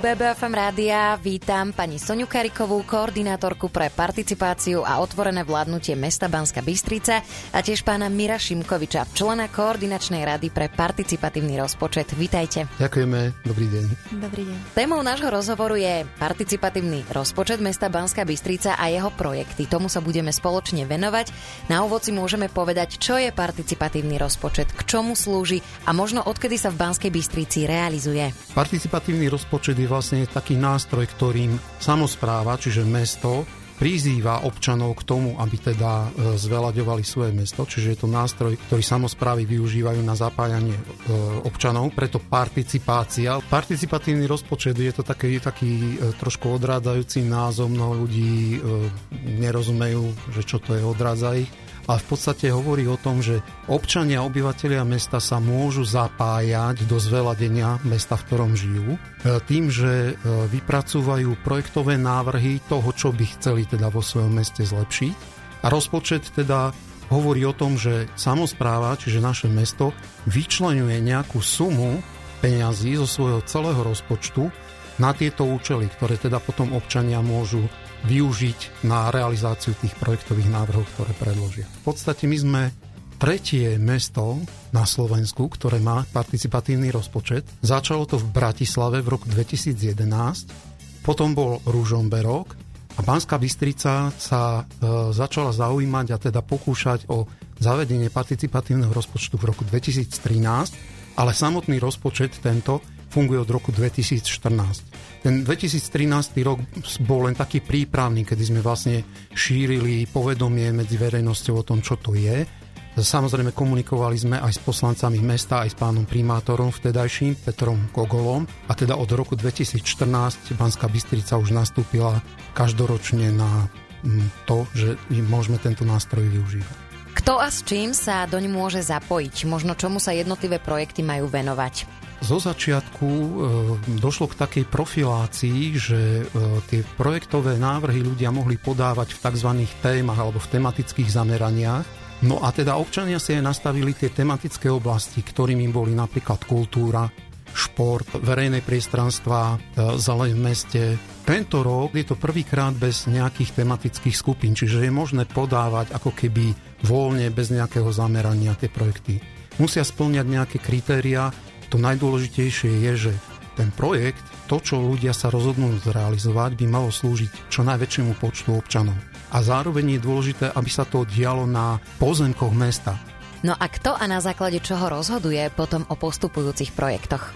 BBFM rádia vítam pani Soniu Karikovú, koordinátorku pre participáciu a otvorené vládnutie mesta Banska Bystrica a tiež pána Mira Šimkoviča, člena koordinačnej rady pre participatívny rozpočet. Vítajte. Ďakujeme, dobrý deň. Dobrý deň. Témou nášho rozhovoru je participatívny rozpočet mesta Banska Bystrica a jeho projekty. Tomu sa budeme spoločne venovať. Na úvod si môžeme povedať, čo je participatívny rozpočet, k čomu slúži a možno odkedy sa v Banskej Bystrici realizuje. Participatívny rozpočet rozpočet je vlastne taký nástroj, ktorým samozpráva, čiže mesto, prizýva občanov k tomu, aby teda e, zvelaďovali svoje mesto, čiže je to nástroj, ktorý samozprávy využívajú na zapájanie e, občanov, preto participácia. Participatívny rozpočet je to taký, taký e, trošku odrádzajúci názov, mnoho ľudí nerozumejú, že čo to je odrádza ich a v podstate hovorí o tom, že občania, obyvateľia mesta sa môžu zapájať do zveladenia mesta, v ktorom žijú, e, tým, že e, vypracúvajú projektové návrhy toho, čo by chceli teda vo svojom meste zlepšiť. A rozpočet teda hovorí o tom, že samozpráva, čiže naše mesto, vyčlenuje nejakú sumu peňazí zo svojho celého rozpočtu na tieto účely, ktoré teda potom občania môžu využiť na realizáciu tých projektových návrhov, ktoré predložia. V podstate my sme tretie mesto na Slovensku, ktoré má participatívny rozpočet. Začalo to v Bratislave v roku 2011, potom bol Ružomberok a Banská Bystrica sa e, začala zaujímať a teda pokúšať o zavedenie participatívneho rozpočtu v roku 2013, ale samotný rozpočet tento funguje od roku 2014. Ten 2013 rok bol len taký prípravný, kedy sme vlastne šírili povedomie medzi verejnosťou o tom, čo to je. Samozrejme komunikovali sme aj s poslancami mesta, aj s pánom primátorom vtedajším, Petrom Kogolom. A teda od roku 2014 Banská Bystrica už nastúpila každoročne na mm, to, že môžeme tento nástroj využívať. Kto a s čím sa doň môže zapojiť? Možno čomu sa jednotlivé projekty majú venovať? Zo začiatku e, došlo k takej profilácii, že e, tie projektové návrhy ľudia mohli podávať v tzv. témach alebo v tematických zameraniach. No a teda občania si aj nastavili tie tematické oblasti, ktorými boli napríklad kultúra, šport, verejné priestranstva, e, zeleň v meste. Tento rok je to prvýkrát bez nejakých tematických skupín, čiže je možné podávať ako keby voľne, bez nejakého zamerania tie projekty. Musia splňať nejaké kritéria, to najdôležitejšie je, že ten projekt, to, čo ľudia sa rozhodnú zrealizovať, by malo slúžiť čo najväčšiemu počtu občanov. A zároveň je dôležité, aby sa to dialo na pozemkoch mesta. No a kto a na základe čoho rozhoduje potom o postupujúcich projektoch?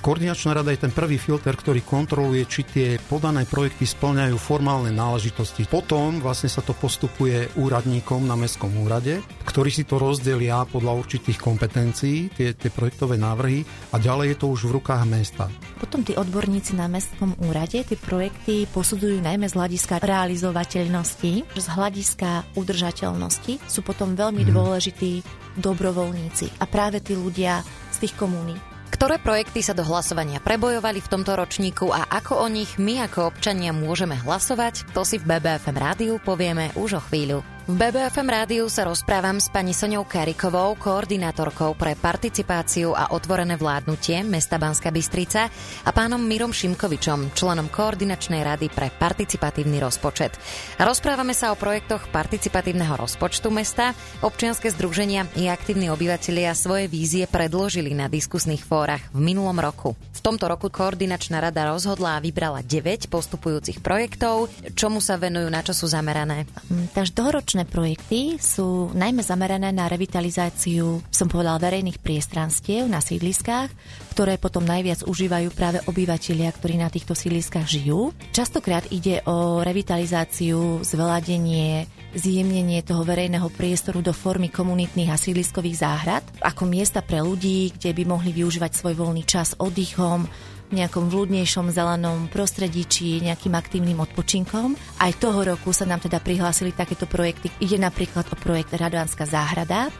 Koordinačná rada je ten prvý filter, ktorý kontroluje, či tie podané projekty splňajú formálne náležitosti. Potom vlastne sa to postupuje úradníkom na mestskom úrade, ktorí si to rozdelia podľa určitých kompetencií, tie, tie projektové návrhy a ďalej je to už v rukách mesta. Potom tí odborníci na mestskom úrade tie projekty posudzujú najmä z hľadiska realizovateľnosti, z hľadiska udržateľnosti sú potom veľmi hmm. dôležití dobrovoľníci a práve tí ľudia z tých komunít. Ktoré projekty sa do hlasovania prebojovali v tomto ročníku a ako o nich my ako občania môžeme hlasovať, to si v BBFM rádiu povieme už o chvíľu. V BBFM rádiu sa rozprávam s pani Soňou Karikovou, koordinátorkou pre participáciu a otvorené vládnutie mesta Banska Bystrica a pánom Mirom Šimkovičom, členom koordinačnej rady pre participatívny rozpočet. Rozprávame sa o projektoch participatívneho rozpočtu mesta. Občianske združenia i aktívni obyvatelia svoje vízie predložili na diskusných fórach v minulom roku. V tomto roku koordinačná rada rozhodla a vybrala 9 postupujúcich projektov. Čomu sa venujú, na čo sú zamerané? Takže dlhoročné Spoločné projekty sú najmä zamerané na revitalizáciu, som povedala, verejných priestranstiev na sídliskách, ktoré potom najviac užívajú práve obyvateľia, ktorí na týchto sídliskách žijú. Častokrát ide o revitalizáciu, zveladenie, zjemnenie toho verejného priestoru do formy komunitných a sídliskových záhrad, ako miesta pre ľudí, kde by mohli využívať svoj voľný čas oddychom, nejakom vľúdnejšom zelenom prostredí či nejakým aktívnym odpočinkom. Aj toho roku sa nám teda prihlásili takéto projekty. Ide napríklad o projekt Radovanská záhrada,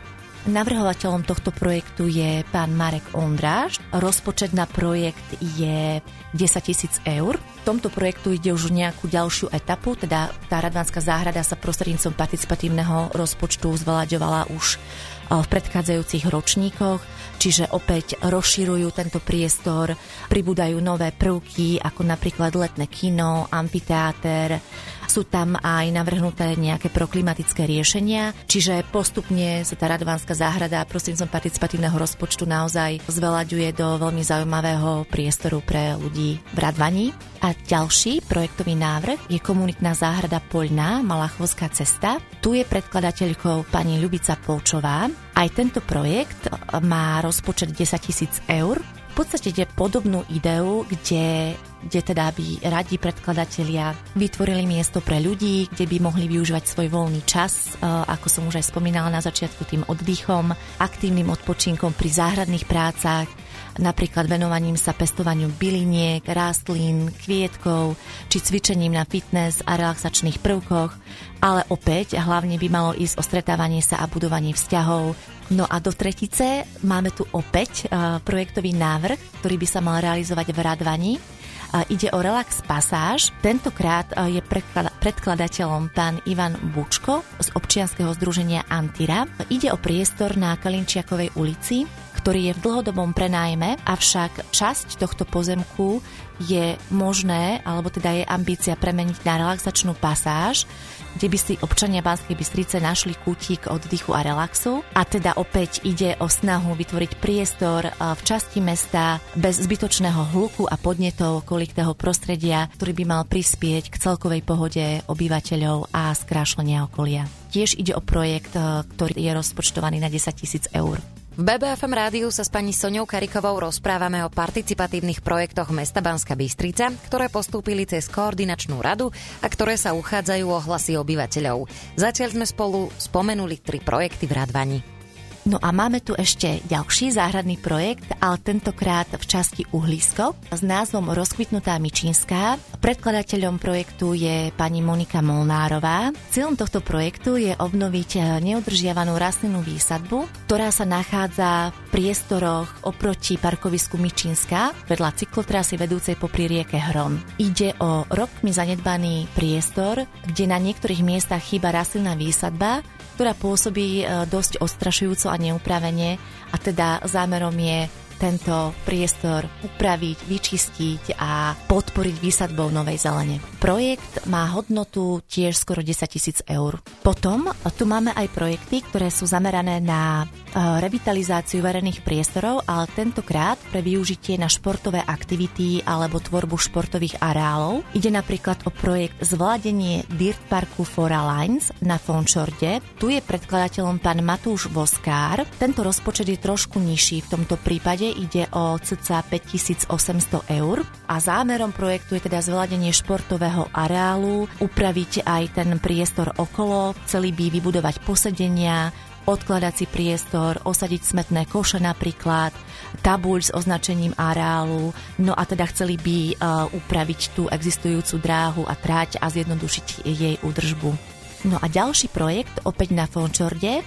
Navrhovateľom tohto projektu je pán Marek Ondráš. Rozpočet na projekt je 10 tisíc eur. V tomto projektu ide už nejakú ďalšiu etapu, teda tá Radvánska záhrada sa prostredníctvom participatívneho rozpočtu zvelaďovala už v predchádzajúcich ročníkoch, čiže opäť rozširujú tento priestor, pribúdajú nové prvky, ako napríklad letné kino, amfiteáter, sú tam aj navrhnuté nejaké proklimatické riešenia, čiže postupne sa tá Radovánska záhrada prostredníctvom participatívneho rozpočtu naozaj zvelaďuje do veľmi zaujímavého priestoru pre ľudí v Radvaní. A ďalší projektový návrh je komunitná záhrada Poľná, Malachovská cesta. Tu je predkladateľkou pani Ľubica Polčová. Aj tento projekt má rozpočet 10 tisíc eur podstate ide podobnú ideu, kde, kde teda by radi predkladatelia vytvorili miesto pre ľudí, kde by mohli využívať svoj voľný čas, e, ako som už aj spomínala na začiatku, tým oddychom, aktívnym odpočinkom pri záhradných prácach, napríklad venovaním sa pestovaniu byliniek, rastlín, kvietkov či cvičením na fitness a relaxačných prvkoch, ale opäť hlavne by malo ísť o stretávanie sa a budovanie vzťahov. No a do tretice máme tu opäť uh, projektový návrh, ktorý by sa mal realizovať v Radvani. Uh, ide o Relax Pasáž. Tentokrát uh, je predkladateľom pán Ivan Bučko z občianskeho združenia Antira. Ide o priestor na Kalinčiakovej ulici, ktorý je v dlhodobom prenájme, avšak časť tohto pozemku je možné, alebo teda je ambícia premeniť na relaxačnú pasáž, kde by si občania Banskej Bystrice našli kútik oddychu a relaxu. A teda opäť ide o snahu vytvoriť priestor v časti mesta bez zbytočného hluku a podnetov okolitého prostredia, ktorý by mal prispieť k celkovej pohode obyvateľov a skrášlenia okolia. Tiež ide o projekt, ktorý je rozpočtovaný na 10 tisíc eur. V BBFM rádiu sa s pani Soňou Karikovou rozprávame o participatívnych projektoch mesta Banska Bystrica, ktoré postúpili cez koordinačnú radu a ktoré sa uchádzajú o hlasy obyvateľov. Zatiaľ sme spolu spomenuli tri projekty v Radvani. No a máme tu ešte ďalší záhradný projekt, ale tentokrát v časti Uhlisko s názvom Rozkvitnutá Mičinská. Predkladateľom projektu je pani Monika Molnárová. Cieľom tohto projektu je obnoviť neudržiavanú rastlinnú výsadbu, ktorá sa nachádza v priestoroch oproti parkovisku Mičinská vedľa cyklotrasy vedúcej popri rieke Hron. Ide o rokmi zanedbaný priestor, kde na niektorých miestach chýba rastlinná výsadba, ktorá pôsobí e, dosť ostrašujúco a neupravene. A teda zámerom je tento priestor upraviť, vyčistiť a podporiť výsadbou novej zelene. Projekt má hodnotu tiež skoro 10 tisíc eur. Potom tu máme aj projekty, ktoré sú zamerané na e, revitalizáciu verejných priestorov, ale tentokrát pre využitie na športové aktivity alebo tvorbu športových areálov. Ide napríklad o projekt Zvládenie Dirt Parku Fora Lines na Fončorde. Tu je predkladateľom pán Matúš Voskár. Tento rozpočet je trošku nižší v tomto prípade, ide o cca 5800 eur a zámerom projektu je teda zvládenie športového areálu, upraviť aj ten priestor okolo, celý by vybudovať posedenia, odkladací priestor, osadiť smetné koše napríklad, tabuľ s označením areálu, no a teda chceli by uh, upraviť tú existujúcu dráhu a tráť a zjednodušiť jej údržbu. No a ďalší projekt opäť na Fončorde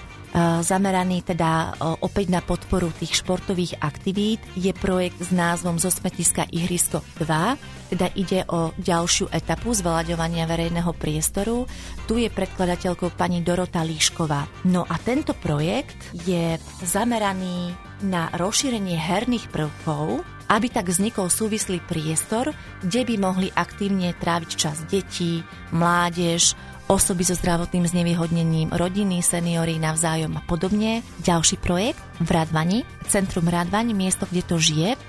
zameraný teda opäť na podporu tých športových aktivít. Je projekt s názvom Zo smetiska Ihrisko 2, teda ide o ďalšiu etapu zvelaďovania verejného priestoru. Tu je predkladateľkou pani Dorota Líšková. No a tento projekt je zameraný na rozšírenie herných prvkov, aby tak vznikol súvislý priestor, kde by mohli aktívne tráviť čas detí, mládež, osoby so zdravotným znevýhodnením, rodiny, seniory navzájom a podobne. Ďalší projekt v Radvani, Centrum Radvaň, miesto, kde to žije,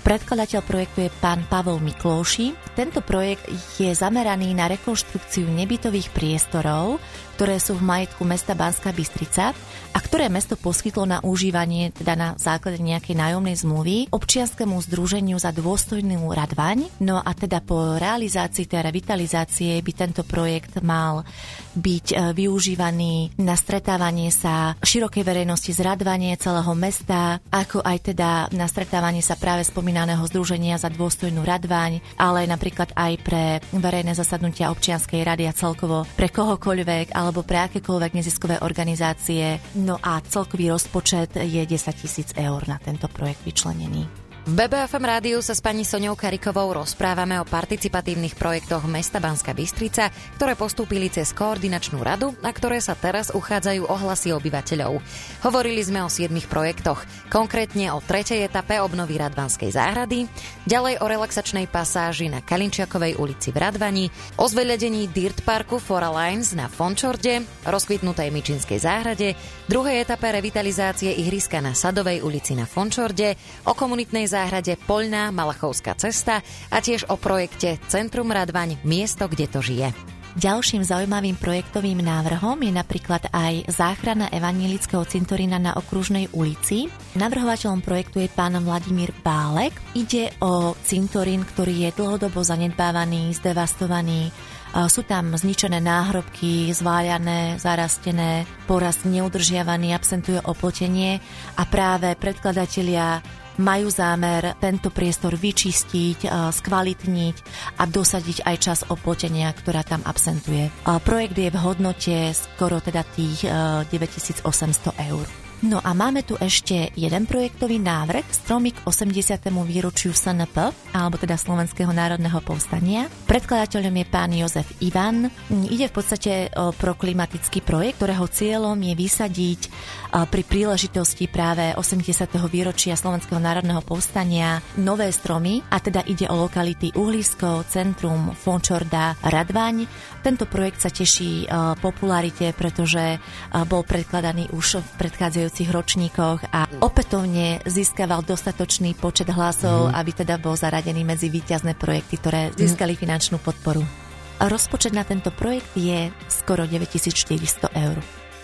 Predkladateľ projektu je pán Pavel Miklóši. Tento projekt je zameraný na rekonštrukciu nebytových priestorov, ktoré sú v majetku mesta Banská Bystrica a ktoré mesto poskytlo na užívanie, teda na základe nejakej nájomnej zmluvy, občianskému združeniu za dôstojnú radvaň. No a teda po realizácii tej revitalizácie by tento projekt mal byť e, využívaný na stretávanie sa širokej verejnosti, zradvanie celého mesta, ako aj teda na stretávanie sa práve spomínaného spomínaného Združenia za dôstojnú radvaň, ale napríklad aj pre verejné zasadnutia občianskej rady a celkovo pre kohokoľvek alebo pre akékoľvek neziskové organizácie. No a celkový rozpočet je 10 tisíc eur na tento projekt vyčlenený. V BBFM rádiu sa s pani Soňou Karikovou rozprávame o participatívnych projektoch mesta Banska Bystrica, ktoré postúpili cez koordinačnú radu a ktoré sa teraz uchádzajú o hlasy obyvateľov. Hovorili sme o siedmých projektoch, konkrétne o tretej etape obnovy Radvanskej záhrady, ďalej o relaxačnej pasáži na Kalinčiakovej ulici v Radvani, o zveľadení Dirt Parku Fora Lines na Fončorde, rozkvitnutej Myčinskej záhrade, druhej etape revitalizácie ihriska na Sadovej ulici na Fončorde, o komunitnej záhrade Poľná Malachovská cesta a tiež o projekte Centrum Radvaň Miesto, kde to žije. Ďalším zaujímavým projektovým návrhom je napríklad aj záchrana evanilického cintorína na Okružnej ulici. Navrhovateľom projektu je pán Vladimír Bálek. Ide o cintorín, ktorý je dlhodobo zanedbávaný, zdevastovaný, sú tam zničené náhrobky, zváľané, zarastené, porast neudržiavaný, absentuje oplotenie a práve predkladatelia majú zámer tento priestor vyčistiť, skvalitniť a dosadiť aj čas oplotenia, ktorá tam absentuje. Projekt je v hodnote skoro teda tých 9800 eur. No a máme tu ešte jeden projektový návrh, stromik 80. výročiu SNP, alebo teda Slovenského národného povstania. Predkladateľom je pán Jozef Ivan. Ide v podstate pro klimatický projekt, ktorého cieľom je vysadiť pri príležitosti práve 80. výročia Slovenského národného povstania nové stromy, a teda ide o lokality Uhlisko, Centrum, Fončorda, Radvaň. Tento projekt sa teší popularite, pretože bol predkladaný už v predchádzajúcich predchádzajúcich ročníkoch a opätovne získaval dostatočný počet hlasov, mm. aby teda bol zaradený medzi výťazné projekty, ktoré získali finančnú podporu. A rozpočet na tento projekt je skoro 9400 eur.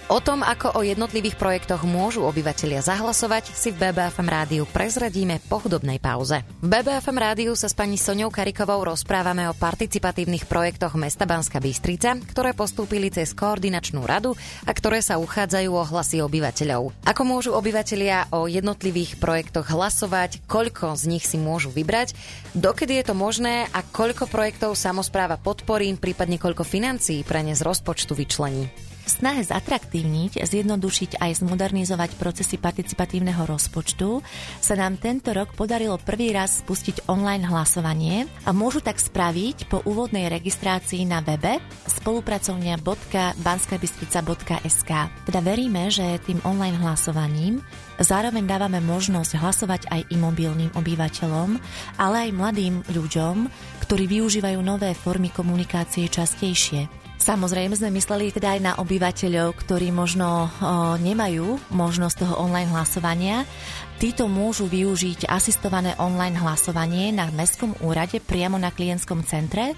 O tom, ako o jednotlivých projektoch môžu obyvatelia zahlasovať, si v BBFM rádiu prezradíme po hudobnej pauze. V BBFM rádiu sa s pani Soňou Karikovou rozprávame o participatívnych projektoch mesta Banska Bystrica, ktoré postúpili cez koordinačnú radu a ktoré sa uchádzajú o hlasy obyvateľov. Ako môžu obyvatelia o jednotlivých projektoch hlasovať, koľko z nich si môžu vybrať, dokedy je to možné a koľko projektov samozpráva podporí, prípadne koľko financií pre ne z rozpočtu vyčlení. Snahe zatraktívniť, zjednodušiť aj zmodernizovať procesy participatívneho rozpočtu sa nám tento rok podarilo prvý raz spustiť online hlasovanie a môžu tak spraviť po úvodnej registrácii na webe spolupracovnia.banskabystrica.sk. Teda veríme, že tým online hlasovaním zároveň dávame možnosť hlasovať aj imobilným obyvateľom, ale aj mladým ľuďom, ktorí využívajú nové formy komunikácie častejšie. Samozrejme sme mysleli teda aj na obyvateľov, ktorí možno o, nemajú možnosť toho online hlasovania. Títo môžu využiť asistované online hlasovanie na Mestskom úrade priamo na klientskom centre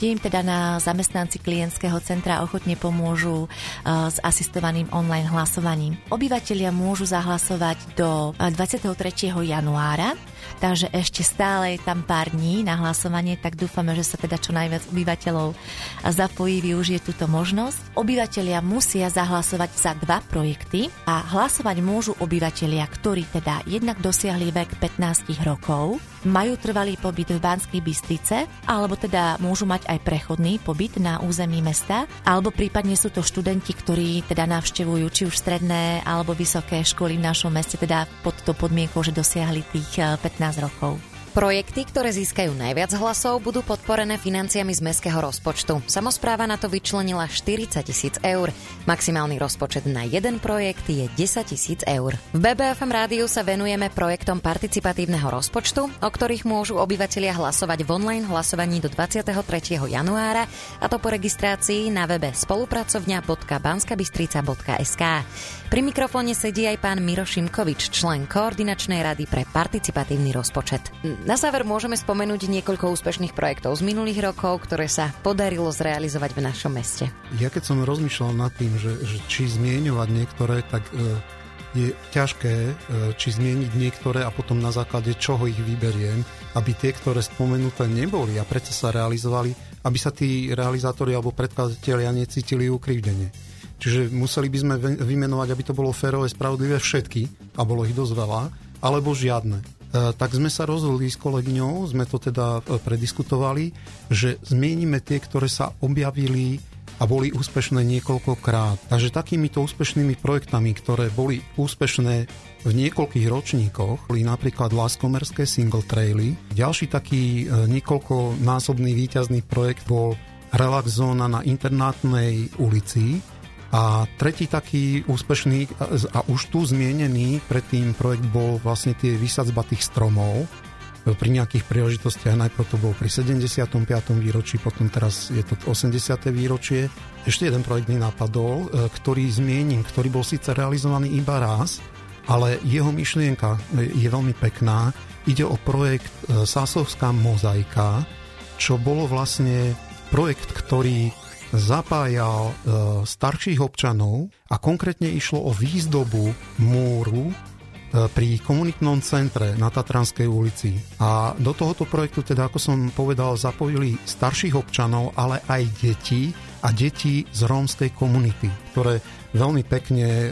kde im teda na zamestnanci klientského centra ochotne pomôžu s asistovaným online hlasovaním. Obyvatelia môžu zahlasovať do 23. januára takže ešte stále je tam pár dní na hlasovanie, tak dúfame, že sa teda čo najviac obyvateľov zapojí, využije túto možnosť. Obyvatelia musia zahlasovať za dva projekty a hlasovať môžu obyvatelia, ktorí teda jednak dosiahli vek 15 rokov, majú trvalý pobyt v Banskej Bystrice, alebo teda môžu mať aj prechodný pobyt na území mesta, alebo prípadne sú to študenti, ktorí teda navštevujú či už stredné alebo vysoké školy v našom meste, teda pod to podmienkou, že dosiahli tých 15 eh, rokov. Projekty, ktoré získajú najviac hlasov, budú podporené financiami z mestského rozpočtu. Samozpráva na to vyčlenila 40 tisíc eur. Maximálny rozpočet na jeden projekt je 10 tisíc eur. V BBFM rádiu sa venujeme projektom participatívneho rozpočtu, o ktorých môžu obyvatelia hlasovať v online hlasovaní do 23. januára, a to po registrácii na webe spolupracovňa.banskabystrica.sk. Pri mikrofóne sedí aj pán Miro Šimkovič, člen koordinačnej rady pre participatívny rozpočet. Na záver môžeme spomenúť niekoľko úspešných projektov z minulých rokov, ktoré sa podarilo zrealizovať v našom meste. Ja keď som rozmýšľal nad tým, že, že či zmieňovať niektoré, tak e, je ťažké e, či zmieniť niektoré a potom na základe čoho ich vyberiem, aby tie, ktoré spomenuté neboli a predsa sa realizovali, aby sa tí realizátori alebo predkladatelia necítili ukrivdene. Čiže museli by sme vymenovať, aby to bolo férové, spravodlivé všetky, a bolo ich dosť veľa, alebo žiadne. Tak sme sa rozhodli s kolegyňou, sme to teda prediskutovali, že zmienime tie, ktoré sa objavili a boli úspešné niekoľkokrát. Takže takýmito úspešnými projektami, ktoré boli úspešné v niekoľkých ročníkoch, boli napríklad Laskomerské single traily. Ďalší taký e, niekoľkonásobný výťazný projekt bol Relax zóna na internátnej ulici, a tretí taký úspešný a už tu zmienený predtým projekt bol vlastne tie vysadzba tých stromov, pri nejakých príležitostiach. Najprv to bol pri 75. výročí, potom teraz je to 80. výročie. Ešte jeden projekt mi napadol, e, ktorý zmiením, ktorý bol síce realizovaný iba raz, ale jeho myšlienka je veľmi pekná. Ide o projekt e, Sásovská mozaika, čo bolo vlastne projekt, ktorý zapájal e, starších občanov a konkrétne išlo o výzdobu múru E, pri komunitnom centre na Tatranskej ulici. A do tohoto projektu, teda ako som povedal, zapojili starších občanov, ale aj deti a deti z rómskej komunity, ktoré veľmi pekne e,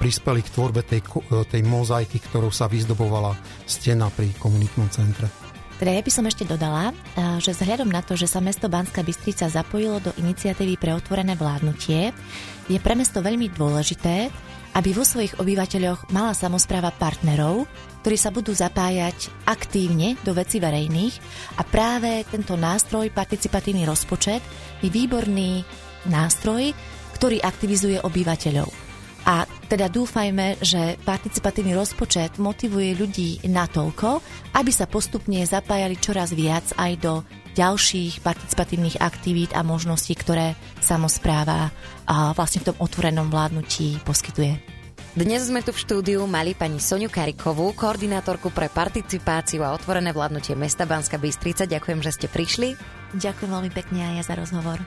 prispeli k tvorbe tej, tej mozaiky, ktorou sa vyzdobovala stena pri komunitnom centre. Teda ja by som ešte dodala, že vzhľadom na to, že sa mesto Banská Bystrica zapojilo do iniciatívy pre otvorené vládnutie, je pre mesto veľmi dôležité, aby vo svojich obyvateľoch mala samozpráva partnerov, ktorí sa budú zapájať aktívne do veci verejných a práve tento nástroj, participatívny rozpočet, je výborný nástroj, ktorý aktivizuje obyvateľov. A teda dúfajme, že participatívny rozpočet motivuje ľudí natoľko, aby sa postupne zapájali čoraz viac aj do ďalších participatívnych aktivít a možností, ktoré samozpráva a vlastne v tom otvorenom vládnutí poskytuje. Dnes sme tu v štúdiu mali pani Soniu Karikovú, koordinátorku pre participáciu a otvorené vládnutie mesta Banska Bystrica. Ďakujem, že ste prišli. Ďakujem veľmi pekne aj ja za rozhovor.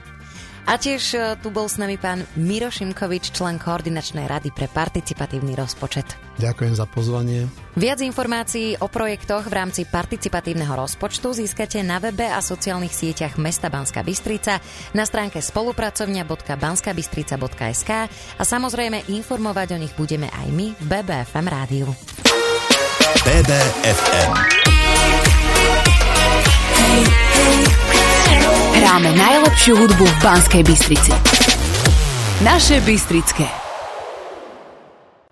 A tiež e, tu bol s nami pán Miro Šimkovič, člen Koordinačnej rady pre participatívny rozpočet. Ďakujem za pozvanie. Viac informácií o projektoch v rámci participatívneho rozpočtu získate na webe a sociálnych sieťach mesta Banska Bystrica na stránke spolupracovňa.banskabystrica.sk a samozrejme informovať o nich budeme aj my v BBFM rádiu. BBFM hey, hey. Hráme najlepšiu hudbu v Banskej Bystrici. Naše Bystrické.